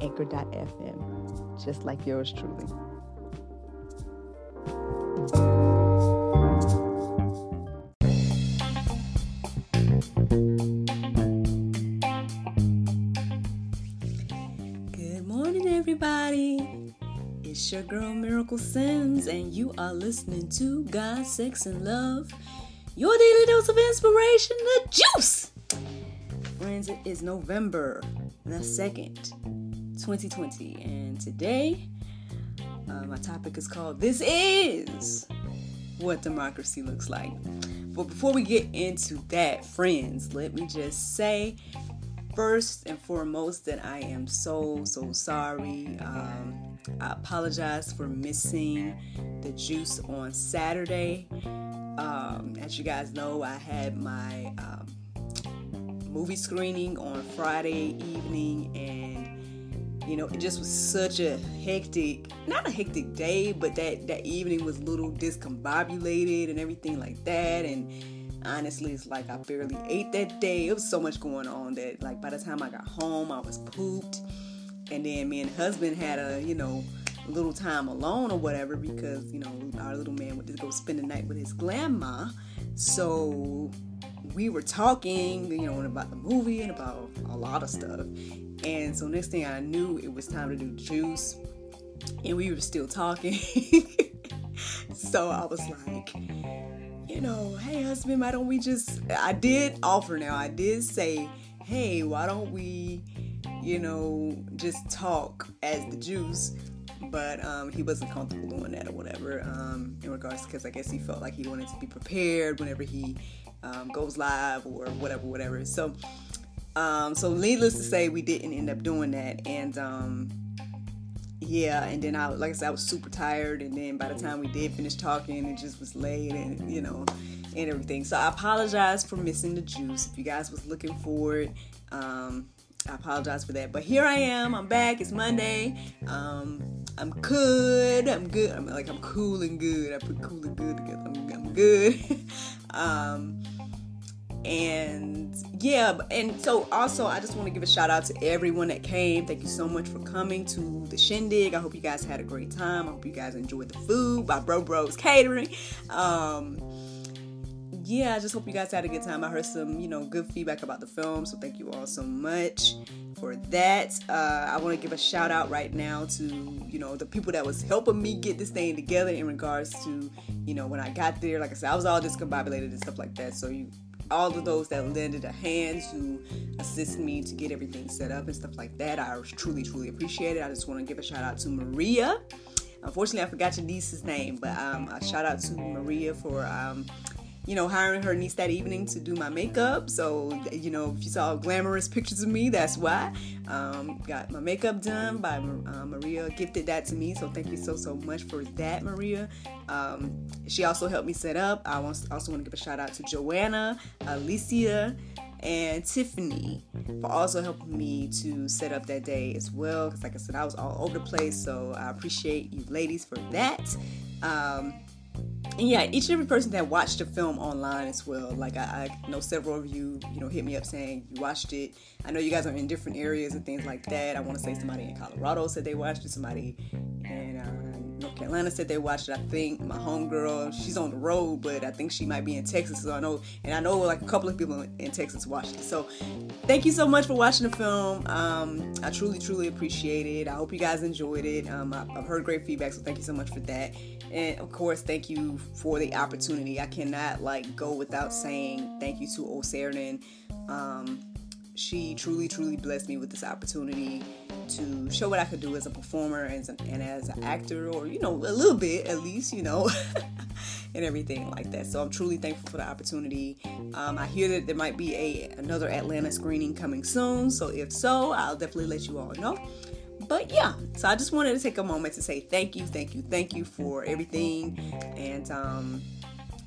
anchor.fm, just like yours truly. Good morning, everybody. It's your girl Miracle Sims, and you are listening to God, Sex, and Love, your daily dose of inspiration, the juice. Friends, it is November the 2nd, 2020. And today, uh, my topic is called This Is What Democracy Looks Like. But before we get into that, friends, let me just say first and foremost that I am so, so sorry. Um, I apologize for missing the juice on Saturday. Um, as you guys know, I had my um, movie screening on Friday evening, and you know, it just was such a hectic, not a hectic day, but that that evening was a little discombobulated and everything like that. And honestly, it's like I barely ate that day. It was so much going on that, like, by the time I got home, I was pooped, and then me and husband had a, you know little time alone or whatever because you know our little man went to go spend the night with his grandma so we were talking, you know, about the movie and about a lot of stuff. And so next thing I knew, it was time to do juice, and we were still talking. so I was like, you know, hey husband, why don't we just? I did offer now. I did say, hey, why don't we, you know, just talk as the juice but um, he wasn't comfortable doing that or whatever um, in regards because I guess he felt like he wanted to be prepared whenever he um, goes live or whatever, whatever. So, um, so needless to say, we didn't end up doing that, and um, yeah, and then I, like I said, I was super tired, and then by the time we did finish talking, it just was late, and you know, and everything. So I apologize for missing the juice. If you guys was looking for it, um, I apologize for that. But here I am. I'm back. It's Monday. Um, I'm good. I'm good. I'm like I'm cool and good. I put cool and good together. I'm, I'm good. um, and yeah, and so also I just want to give a shout out to everyone that came. Thank you so much for coming to the shindig. I hope you guys had a great time. I hope you guys enjoyed the food by Bro Bros Catering. Um, yeah, I just hope you guys had a good time. I heard some, you know, good feedback about the film, so thank you all so much for that. Uh, I want to give a shout out right now to, you know, the people that was helping me get this thing together in regards to, you know, when I got there. Like I said, I was all discombobulated and stuff like that. So you, all of those that lended a hand to assist me to get everything set up and stuff like that, I truly, truly appreciate it. I just want to give a shout out to Maria. Unfortunately, I forgot your niece's name, but um, a shout out to Maria for um, you know, hiring her niece that evening to do my makeup. So, you know, if you saw glamorous pictures of me, that's why. Um, got my makeup done by uh, Maria, gifted that to me. So, thank you so, so much for that, Maria. Um, she also helped me set up. I also want to give a shout out to Joanna, Alicia, and Tiffany for also helping me to set up that day as well. Because, like I said, I was all over the place. So, I appreciate you ladies for that. Um, and yeah, each and every person that watched the film online as well. Like I, I, know several of you, you know, hit me up saying you watched it. I know you guys are in different areas and things like that. I want to say somebody in Colorado said they watched it. Somebody in uh, North Carolina said they watched it. I think my homegirl, she's on the road, but I think she might be in Texas. So I know, and I know like a couple of people in Texas watched it. So thank you so much for watching the film. Um, I truly, truly appreciate it. I hope you guys enjoyed it. Um, I've heard great feedback, so thank you so much for that. And of course, thank you for the opportunity. I cannot like go without saying thank you to Osarden. Um, she truly, truly blessed me with this opportunity to show what I could do as a performer and as an, and as an actor, or you know, a little bit at least, you know, and everything like that. So I'm truly thankful for the opportunity. Um, I hear that there might be a another Atlanta screening coming soon, so if so, I'll definitely let you all know. but yeah, so I just wanted to take a moment to say thank you, thank you, thank you for everything. And, um,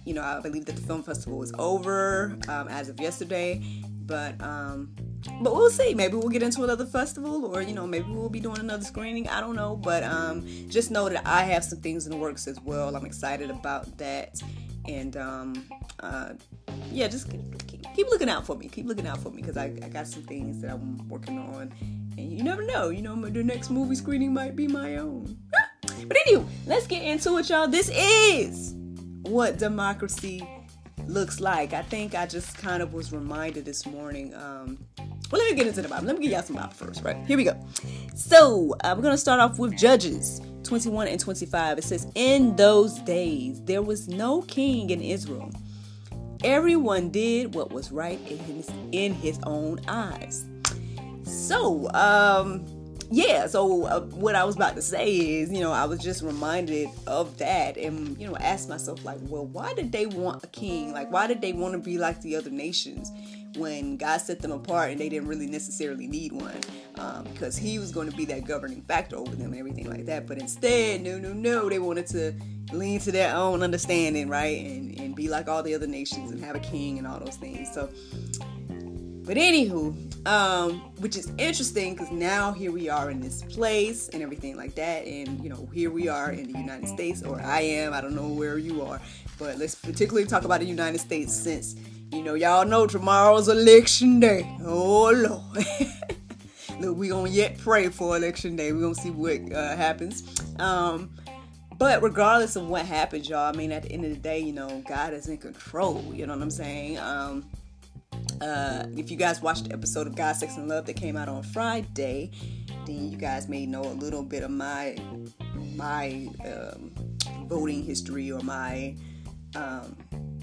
you know, I believe that the film festival is over um, as of yesterday, but um, but we'll see. Maybe we'll get into another festival, or you know, maybe we'll be doing another screening. I don't know, but um, just know that I have some things in the works as well. I'm excited about that, and um, uh, yeah, just keep, keep, looking out for me. Keep looking out for me because I, I got some things that I'm working on, and you never know. You know, the next movie screening might be my own. but anyway, let's get into it, y'all. This is what democracy looks like. I think I just kind of was reminded this morning. Um, well, let me get into the Bible. Let me get y'all some Bible first, right? Here we go. So, uh, we're going to start off with Judges 21 and 25. It says, In those days, there was no king in Israel. Everyone did what was right in his, in his own eyes. So, um, yeah, so uh, what I was about to say is, you know, I was just reminded of that and, you know, asked myself, like, well, why did they want a king? Like, why did they want to be like the other nations when God set them apart and they didn't really necessarily need one? Um, because He was going to be that governing factor over them and everything like that. But instead, no, no, no, they wanted to lean to their own understanding, right? And, and be like all the other nations and have a king and all those things. So, but anywho, um, which is interesting because now here we are in this place and everything like that, and you know here we are in the United States, or I am. I don't know where you are, but let's particularly talk about the United States since you know y'all know tomorrow's election day. Oh lord. Look, we gonna yet pray for election day. we gonna see what uh, happens. Um, but regardless of what happens, y'all, I mean, at the end of the day, you know, God is in control. You know what I'm saying? Um, uh, if you guys watched the episode of God, Sex, and Love that came out on Friday, then you guys may know a little bit of my my um, voting history or my um,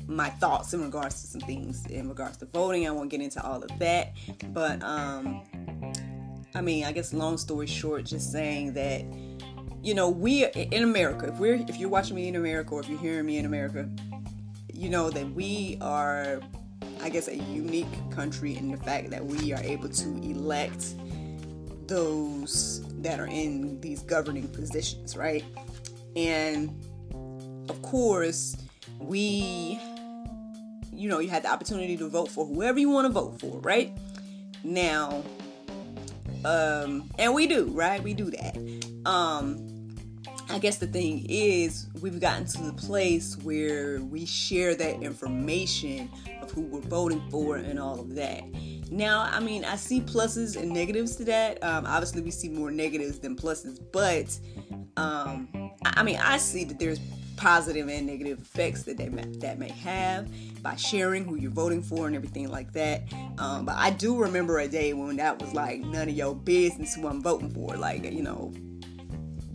my thoughts in regards to some things in regards to voting. I won't get into all of that, but um, I mean, I guess long story short, just saying that you know we in America. If we're if you're watching me in America or if you're hearing me in America, you know that we are I guess, a unique country in the fact that we are able to elect those that are in these governing positions, right? And of course, we, you know, you had the opportunity to vote for whoever you want to vote for, right? Now, um, and we do, right? We do that. Um, I guess the thing is, we've gotten to the place where we share that information of who we're voting for and all of that. Now, I mean, I see pluses and negatives to that. Um, obviously, we see more negatives than pluses, but um, I mean, I see that there's positive and negative effects that they may, that may have by sharing who you're voting for and everything like that. Um, but I do remember a day when that was like none of your business who I'm voting for. Like, you know,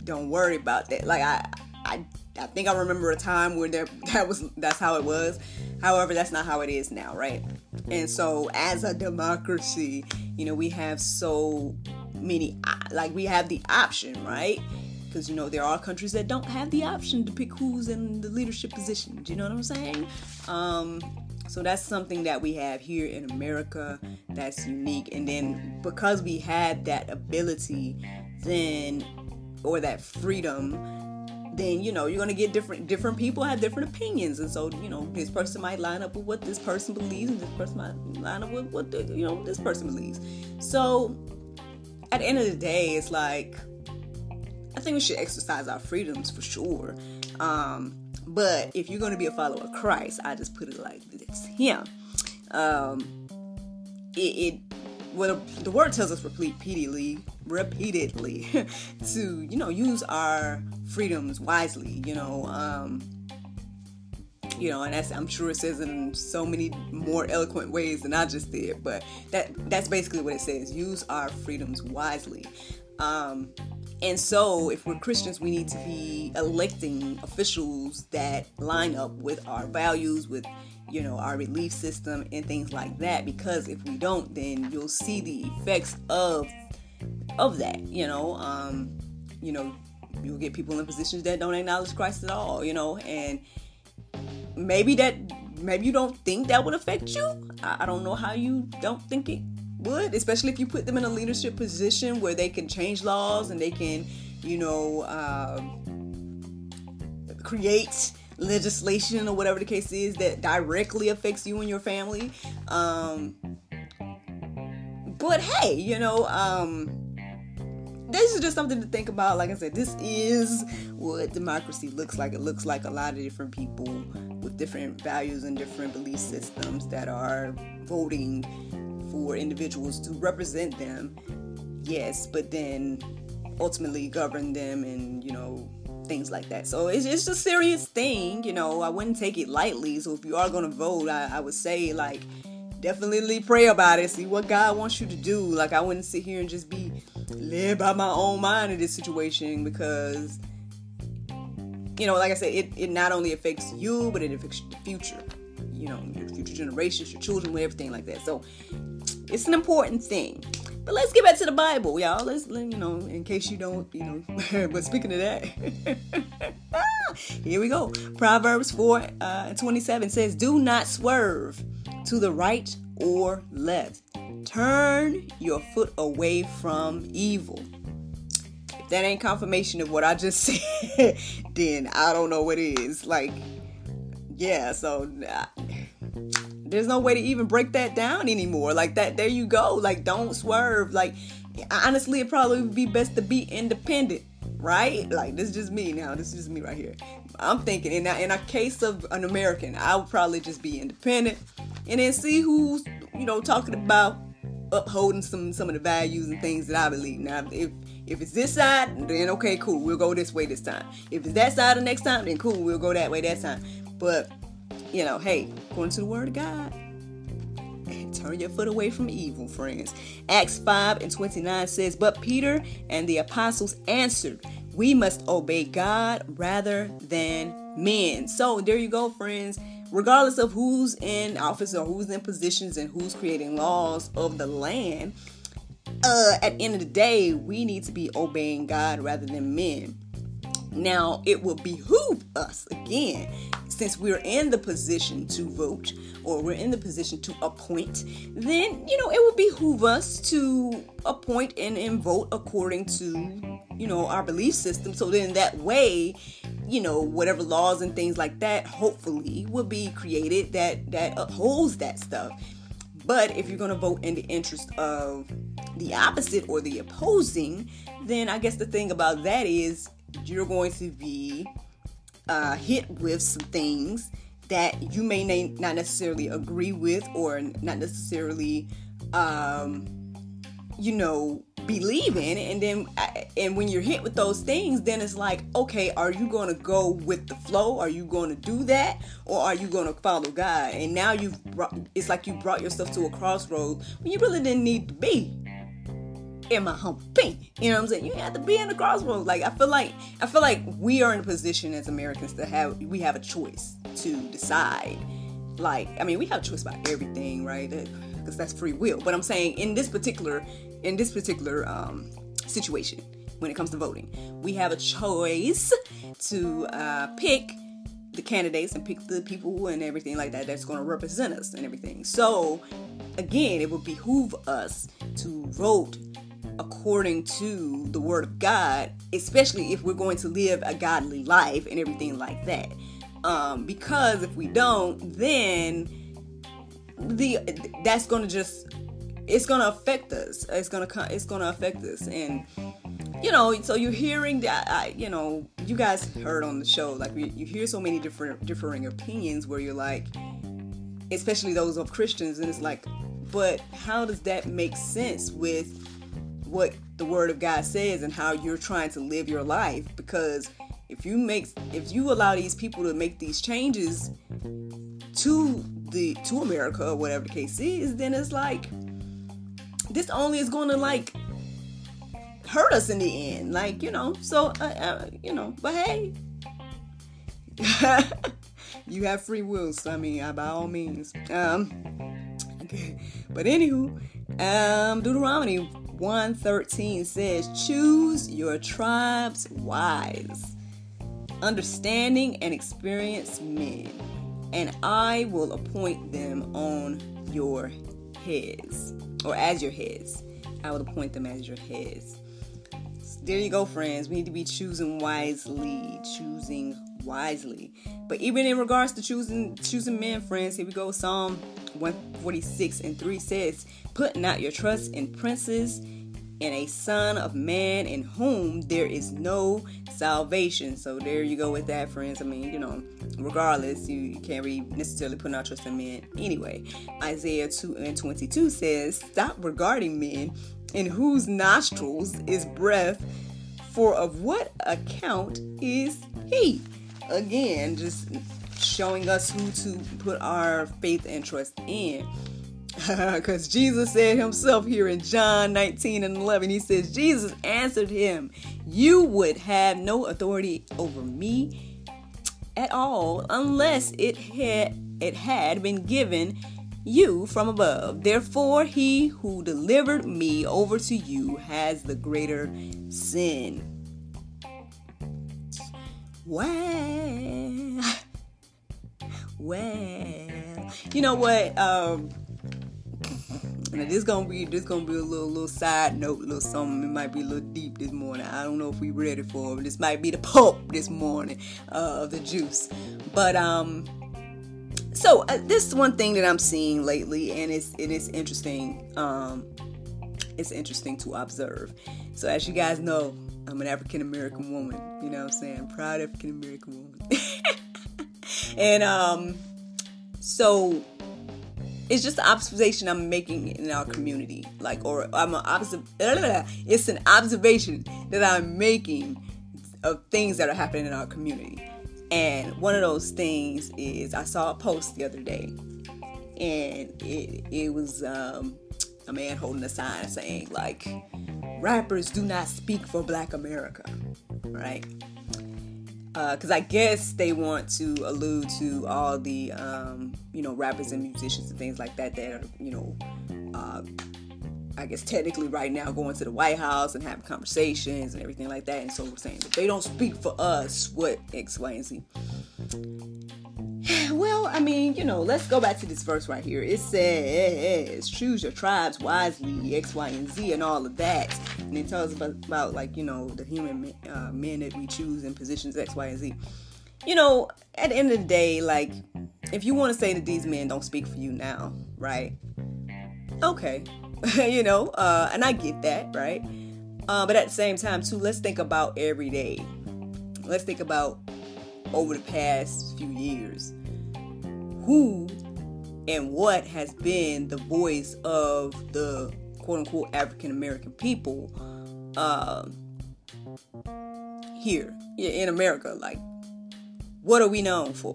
don't worry about that. Like I, I, I think I remember a time where there that was that's how it was. However, that's not how it is now, right? And so, as a democracy, you know, we have so many, like we have the option, right? Because you know there are countries that don't have the option to pick who's in the leadership position. Do you know what I'm saying? Um, so that's something that we have here in America that's unique. And then because we had that ability, then or that freedom then you know you're gonna get different different people have different opinions. And so you know this person might line up with what this person believes and this person might line up with what the, you know this person believes. So at the end of the day it's like i think we should exercise our freedoms for sure. Um, but if you're gonna be a follower of christ i just put it like this yeah um, it, it well, the word tells us repeatedly, repeatedly, to you know use our freedoms wisely. You know, um, you know, and that's I'm sure it says in so many more eloquent ways than I just did. But that that's basically what it says: use our freedoms wisely. Um, and so, if we're Christians, we need to be electing officials that line up with our values, with you know our belief system and things like that. Because if we don't then you'll see the effects of of that you know? Um you know you'll get people in positions that don't acknowledge christ at all you know? And maybe that maybe you don't think that would affect you. I, I don't know how you don't think it would, especially if you put them in a leadership position where they can change laws and they can, you know, uh, create legislation or whatever the case is that directly affects you and your family. Um, but hey, you know, um, this is just something to think about. Like I said, this is what democracy looks like. It looks like a lot of different people with different values and different belief systems that are voting for individuals to represent them. Yes, but then ultimately govern them and, you know, things like that. So it's, it's a serious thing, you know. I wouldn't take it lightly. So if you are going to vote, I, I would say, like, definitely pray about it. See what God wants you to do. Like, I wouldn't sit here and just be led by my own mind in this situation because, you know, like I said, it, it not only affects you, but it affects the future. You know, your future generations, your children, everything like that. So it's an important thing. But let's get back to the Bible, y'all. Let's, you know, in case you don't, you know. but speaking of that, here we go. Proverbs 4 uh, 27 says, Do not swerve to the right or left. Turn your foot away from evil. If that ain't confirmation of what I just said, then I don't know what is. Like, yeah, so. There's no way to even break that down anymore. Like that, there you go. Like don't swerve. Like honestly, it probably would be best to be independent, right? Like this is just me now. This is just me right here. I'm thinking in a, in a case of an American, I would probably just be independent and then see who's you know talking about upholding some some of the values and things that I believe. Now, if if it's this side, then okay, cool, we'll go this way this time. If it's that side the next time, then cool, we'll go that way that time. But you know, hey, according to the word of God, turn your foot away from evil, friends. Acts 5 and 29 says, But Peter and the apostles answered, We must obey God rather than men. So there you go, friends. Regardless of who's in office or who's in positions and who's creating laws of the land, uh, at the end of the day, we need to be obeying God rather than men. Now, it will behoove us again, since we're in the position to vote or we're in the position to appoint, then, you know, it would behoove us to appoint and, and vote according to, you know, our belief system. So then that way, you know, whatever laws and things like that, hopefully, will be created that that upholds that stuff. But if you're going to vote in the interest of the opposite or the opposing, then I guess the thing about that is you're going to be uh, hit with some things that you may not necessarily agree with or not necessarily, um, you know, believe in. And then, uh, and when you're hit with those things, then it's like, okay, are you going to go with the flow? Are you going to do that? Or are you going to follow God? And now you've brought, it's like you brought yourself to a crossroads when you really didn't need to be in my humble opinion. You know what I'm saying? You have to be in the crossroads. Like I feel like I feel like we are in a position as Americans to have we have a choice to decide. Like I mean, we have a choice about everything, right? Because that's free will. But I'm saying in this particular in this particular um, situation, when it comes to voting, we have a choice to uh, pick the candidates and pick the people and everything like that that's going to represent us and everything. So, again, it would behoove us to vote according to the word of God, especially if we're going to live a godly life and everything like that. Um, because if we don't, then the that's gonna just it's gonna affect us. It's gonna it's gonna affect us, and you know, so you're hearing that. I, you know, you guys heard on the show like you hear so many different differing opinions where you're like, especially those of Christians, and it's like, but how does that make sense with what the word of God says and how you're trying to live your life. Because if you make if you allow these people to make these changes to the to America or whatever the case is then it's like this only is going to like hurt us in the end. Like you know so uh, uh, you know but hey. You have free will so I mean by all means. Um okay. but anywho um Deuteronomy 113 says, Choose your tribes wise, understanding and experienced men, and I will appoint them on your heads or as your heads. I will appoint them as your heads. There you go, friends. We need to be choosing wisely, choosing wisely. But even in regards to choosing choosing men, friends, here we go. Psalm 146 and 3 says, Put not your trust in princes and a son of man in whom there is no salvation. So there you go with that, friends. I mean, you know, regardless, you, you can't really necessarily put out trust in men anyway. Isaiah 2 and 22 says, Stop regarding men in whose nostrils is breath, for of what account is he? Again, just showing us who to put our faith and trust in. Because Jesus said himself here in John 19 and 11, he says, Jesus answered him, You would have no authority over me at all unless it had, it had been given you from above. Therefore, he who delivered me over to you has the greater sin. Well, well, you know what? Um, and this gonna be this gonna be a little little side note, little something. It might be a little deep this morning. I don't know if we ready for it. This might be the pulp this morning uh, of the juice. But um, so uh, this one thing that I'm seeing lately, and it's it is interesting. Um, it's interesting to observe. So as you guys know, I'm an African American woman. You know what I'm saying? Proud African American woman. and um, so it's just an observation I'm making in our community. Like, or I'm an observ- it's an observation that I'm making of things that are happening in our community. And one of those things is I saw a post the other day, and it it was um, a man holding a sign saying like, "Rappers do not speak for Black America," right? Uh, because uh, I guess they want to allude to all the um, you know rappers and musicians and things like that that are you know uh, I guess technically right now going to the White House and having conversations and everything like that. And so we're saying they don't speak for us. What X, Y, and Z. Well, I mean, you know, let's go back to this verse right here. It says, choose your tribes wisely, X, Y, and Z, and all of that. And it tells about, about like, you know, the human uh, men that we choose in positions X, Y, and Z. You know, at the end of the day, like, if you want to say that these men don't speak for you now, right? Okay. you know, uh, and I get that, right? Uh, but at the same time, too, let's think about every day. Let's think about over the past few years who and what has been the voice of the quote unquote African American people uh, here in America. Like, what are we known for?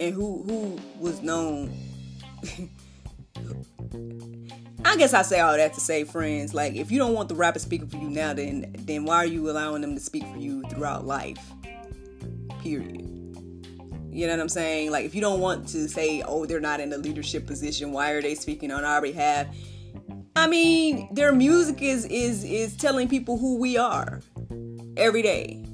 And who who was known? I guess I say all that to say, friends. Like, if you don't want the rapper speaking for you now, then then why are you allowing them to speak for you throughout life? Period. You know what I'm saying? Like, if you don't want to say, oh, they're not in a leadership position, why are they speaking on our behalf? I mean, their music is is is telling people who we are every day.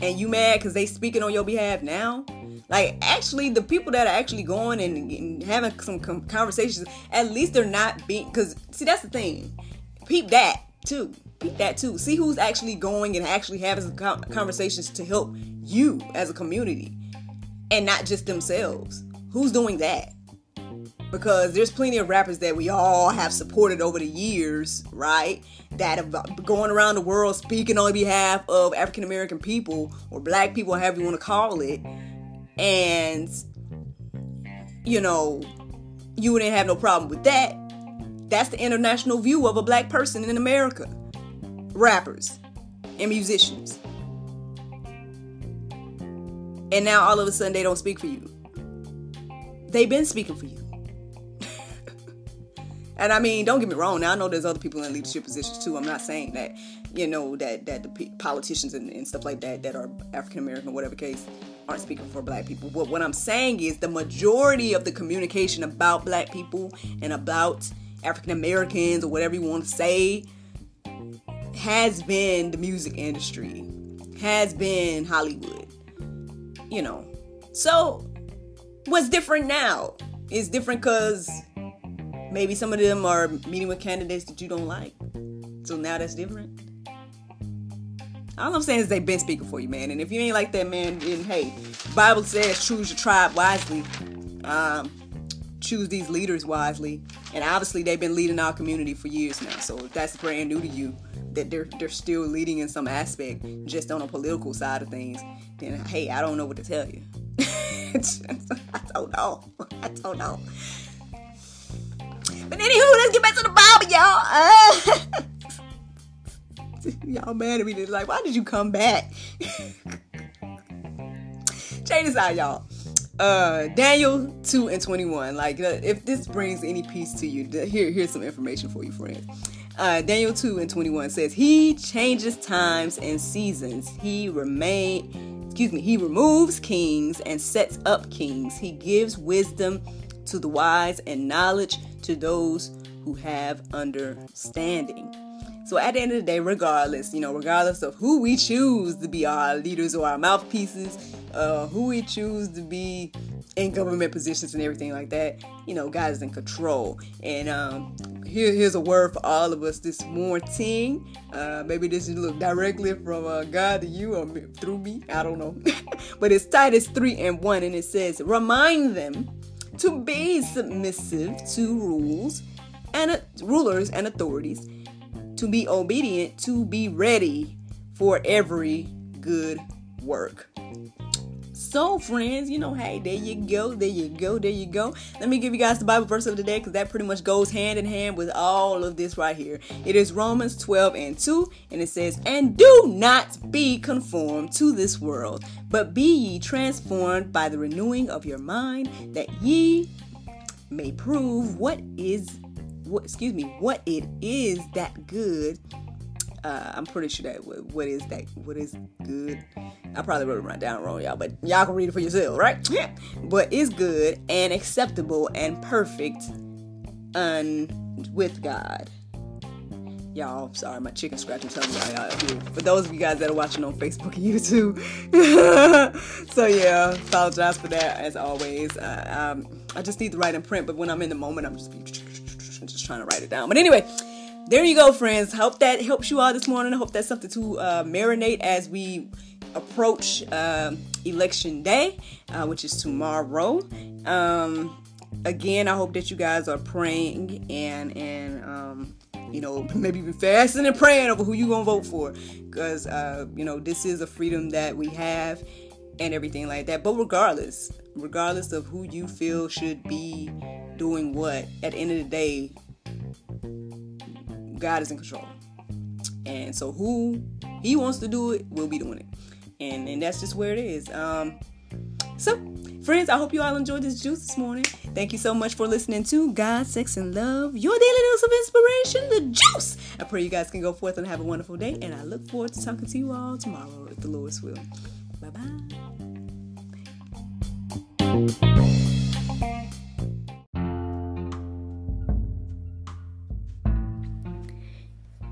And you mad because they speaking on your behalf now? Like, actually, the people that are actually going and, and having some conversations, at least they're not being. Because see, that's the thing. Peep that too. That too. See who's actually going and actually having mm-hmm. conversations to help you as a community and not just themselves. Who's doing that? Because there's plenty of rappers that we all have supported over the years, right? That have going around the world speaking on behalf of African American people or black people, however you want to call it. And, you know, you wouldn't have no problem with that. That's the international view of a black person in America. Rappers and musicians and now all of a sudden they don't speak for you. They've been speaking for you. and I mean, don't get me wrong. Now I know there's other people in leadership positions too. I'm not saying that, you know, that that the politicians and, and stuff like that that are African American, whatever case, aren't speaking for black people. But what I'm saying is the majority of the communication about black people and about African Americans or whatever you want to say has been the music industry, has been Hollywood you know. So, what's different now? it's different because maybe some of them are meeting with candidates that you don't like. So now that's different. All I'm saying is they've been speaking for you, man. And if you ain't like that, man, then hey, Bible says choose your tribe wisely. Um, choose these leaders wisely. And obviously they've been leading our community for years now. So if that's brand new to you, that they're they're still leading in some aspect, just on a political side of things, then hey, I don't know what to tell you. I don't know. I don't know. But anywho, let's get back to the Bible, y'all. Y'all mad at me. Like, why did you come back? Check this out, y'all. Uh, Daniel 2 and 21. Like, uh, if this brings any peace to you, here, here's some information for you, friends. Uh, Daniel 2 and 21 says, He changes times and seasons. He remain, excuse me, he removes kings and sets up kings. He gives wisdom to the wise and knowledge to those who have understanding. So at the end of the day, regardless, you know, regardless of who we choose to be our leaders or our mouthpieces, uh, who we choose to be in government positions and everything like that, you know, God is in control. And um, here, here's a word for all of us this morning. Uh, maybe this is look directly from uh, God to you or through me. I don't know. but it's Titus 3 and 1, and it says, Remind them to be submissive to rules and uh, rulers and authorities to be obedient, to be ready for every good work. So, friends, you know, hey, there you go, there you go, there you go. Let me give you guys the Bible verse of the day because that pretty much goes hand in hand with all of this right here. It is Romans 12 and 2, and it says, And do not be conformed to this world, but be ye transformed by the renewing of your mind, that ye may prove what is what excuse me what it is that good uh, I'm pretty sure that what, what is that what is good. I probably wrote it right down wrong y'all but y'all can read it for yourself right? But is good and acceptable and perfect and with God. Y'all sorry my chicken scratching telling y'all, y'all for those of you guys that are watching on Facebook and YouTube so yeah apologize for that as always. Uh, um, I just need to write in print but when I'm in the moment I'm just just trying to write it down. But anyway, there you go, friends. Hope that helps you all this morning. I hope that's something to uh, marinate as we approach uh, election day, uh, which is tomorrow. Um, again, I hope that you guys are praying and and um, you know maybe even fasting and praying over who you gonna vote for, because uh, you know this is a freedom that we have and everything like that. But regardless, regardless of who you feel should be doing what, at the end of the day, God is in control. And so who he wants to do it, will be doing it. And and that's just where it is. Um so friends, I hope you all enjoyed this juice this morning. Thank you so much for listening to God, Sex, and Love, your daily dose of inspiration, the juice. I pray you guys can go forth and have a wonderful day. And I look forward to talking to you all tomorrow if the Lord's will. Bye bye.